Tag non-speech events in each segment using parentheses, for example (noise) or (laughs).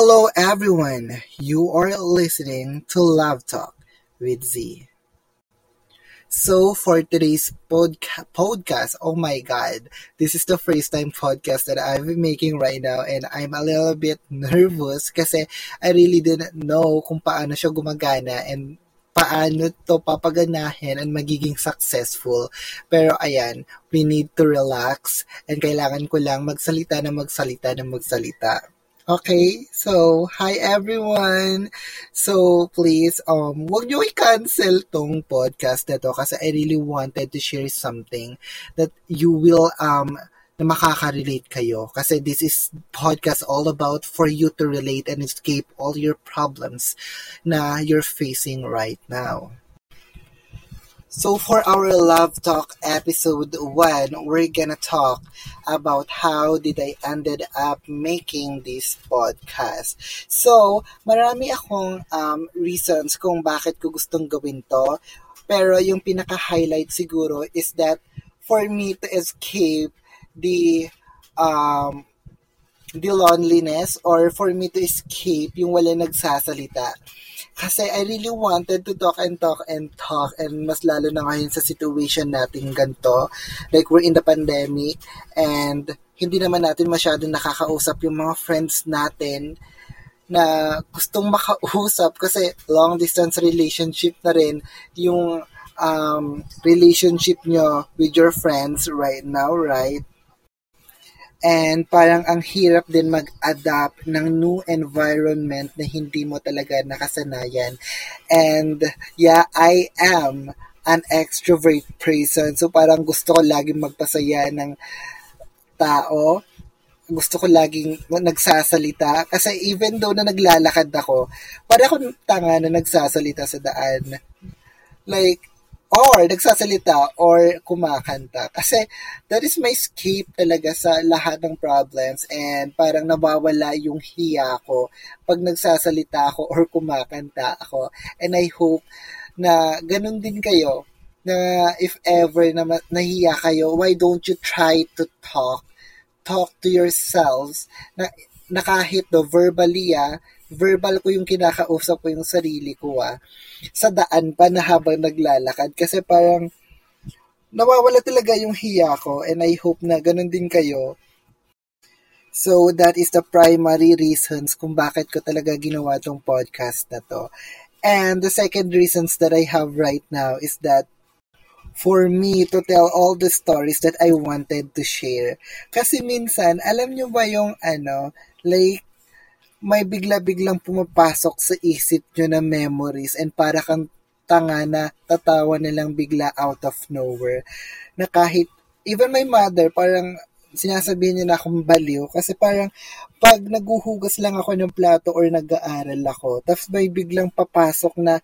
Hello everyone, you are listening to Love Talk with Z. So for today's podca- podcast, oh my god, this is the first time podcast that I've been making right now and I'm a little bit nervous kasi I really didn't know kung paano siya gumagana and paano to papaganahin and magiging successful. Pero ayan, we need to relax and kailangan ko lang magsalita na magsalita na magsalita. Okay, so hi everyone. So please um wag niyo i-cancel tong podcast na to kasi I really wanted to share something that you will um na makaka-relate kayo kasi this is podcast all about for you to relate and escape all your problems na you're facing right now. So for our Love Talk episode 1, we're gonna talk about how did I ended up making this podcast. So, marami akong um, reasons kung bakit ko gustong gawin to. Pero yung pinaka-highlight siguro is that for me to escape the um, the loneliness or for me to escape yung wala nagsasalita kasi I really wanted to talk and talk and talk and mas lalo na ngayon sa situation natin ganito. Like we're in the pandemic and hindi naman natin masyadong nakakausap yung mga friends natin na gustong makausap kasi long distance relationship na rin yung um, relationship nyo with your friends right now, right? And parang ang hirap din mag-adapt ng new environment na hindi mo talaga nakasanayan. And yeah, I am an extrovert person. So parang gusto ko laging magpasaya ng tao. Gusto ko laging nagsasalita. Kasi even though na naglalakad ako, para akong tanga na nagsasalita sa daan. Like, or nagsasalita or kumakanta. Kasi that is my escape talaga sa lahat ng problems and parang nawawala yung hiya ko pag nagsasalita ako or kumakanta ako. And I hope na ganun din kayo na if ever na nahiya kayo, why don't you try to talk? Talk to yourselves na, na kahit do verbally ah, verbal ko yung kinakausap ko yung sarili ko ah, sa daan pa na habang naglalakad. Kasi parang nawawala talaga yung hiya ko and I hope na ganun din kayo. So that is the primary reasons kung bakit ko talaga ginawa tong podcast na to. And the second reasons that I have right now is that for me to tell all the stories that I wanted to share. Kasi minsan, alam nyo ba yung ano, like, may bigla-biglang pumapasok sa isip nyo na memories and para kang tanga na tatawa na lang bigla out of nowhere. Na kahit, even my mother, parang sinasabihin niya na akong baliw kasi parang pag naguhugas lang ako ng plato or nag-aaral ako, tapos may biglang papasok na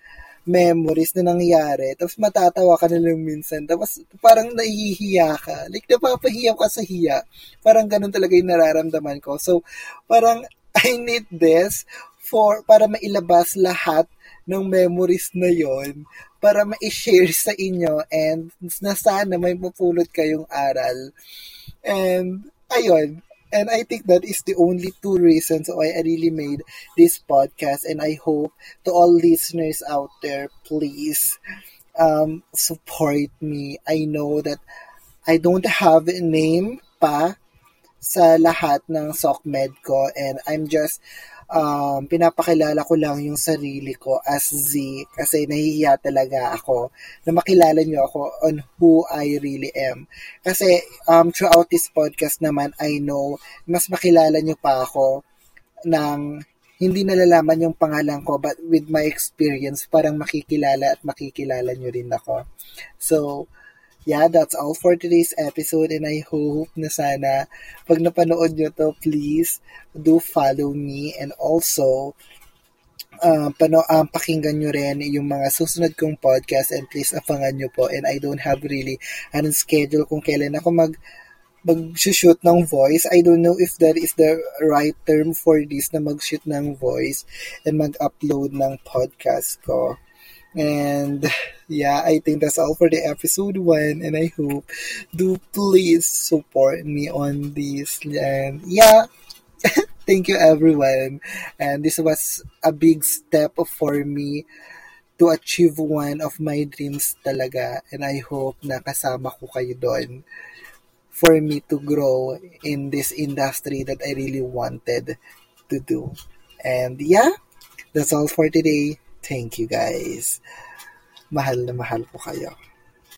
memories na nangyari, tapos matatawa ka na lang minsan, tapos parang nahihiya ka. Like, napapahiya ka sa hiya. Parang ganun talaga yung nararamdaman ko. So, parang (laughs) I need this for para mailabas lahat ng memories na yon para ma-share sa inyo and na sana may mapulot kayong aral. And ayun, and I think that is the only two reasons why I really made this podcast and I hope to all listeners out there, please um, support me. I know that I don't have a name pa sa lahat ng SOCMED ko and I'm just um, pinapakilala ko lang yung sarili ko as Z kasi nahihiya talaga ako na makilala niyo ako on who I really am. Kasi um, throughout this podcast naman, I know mas makilala niyo pa ako ng hindi nalalaman yung pangalan ko but with my experience parang makikilala at makikilala niyo rin ako. So, yeah, that's all for today's episode and I hope na sana pag napanood nyo to, please do follow me and also uh, pano, um, pakinggan nyo rin yung mga susunod kong podcast and please afangan nyo po and I don't have really an schedule kung kailan ako mag mag-shoot ng voice. I don't know if that is the right term for this na mag-shoot ng voice and mag-upload ng podcast ko. And yeah, I think that's all for the episode one. And I hope do please support me on this. And yeah, (laughs) Thank you everyone. And this was a big step for me to achieve one of my dreams talaga. And I hope na kasama ko kayo doon for me to grow in this industry that I really wanted to do. And yeah, that's all for today. Thank you guys. Mahal na mahal po kayo.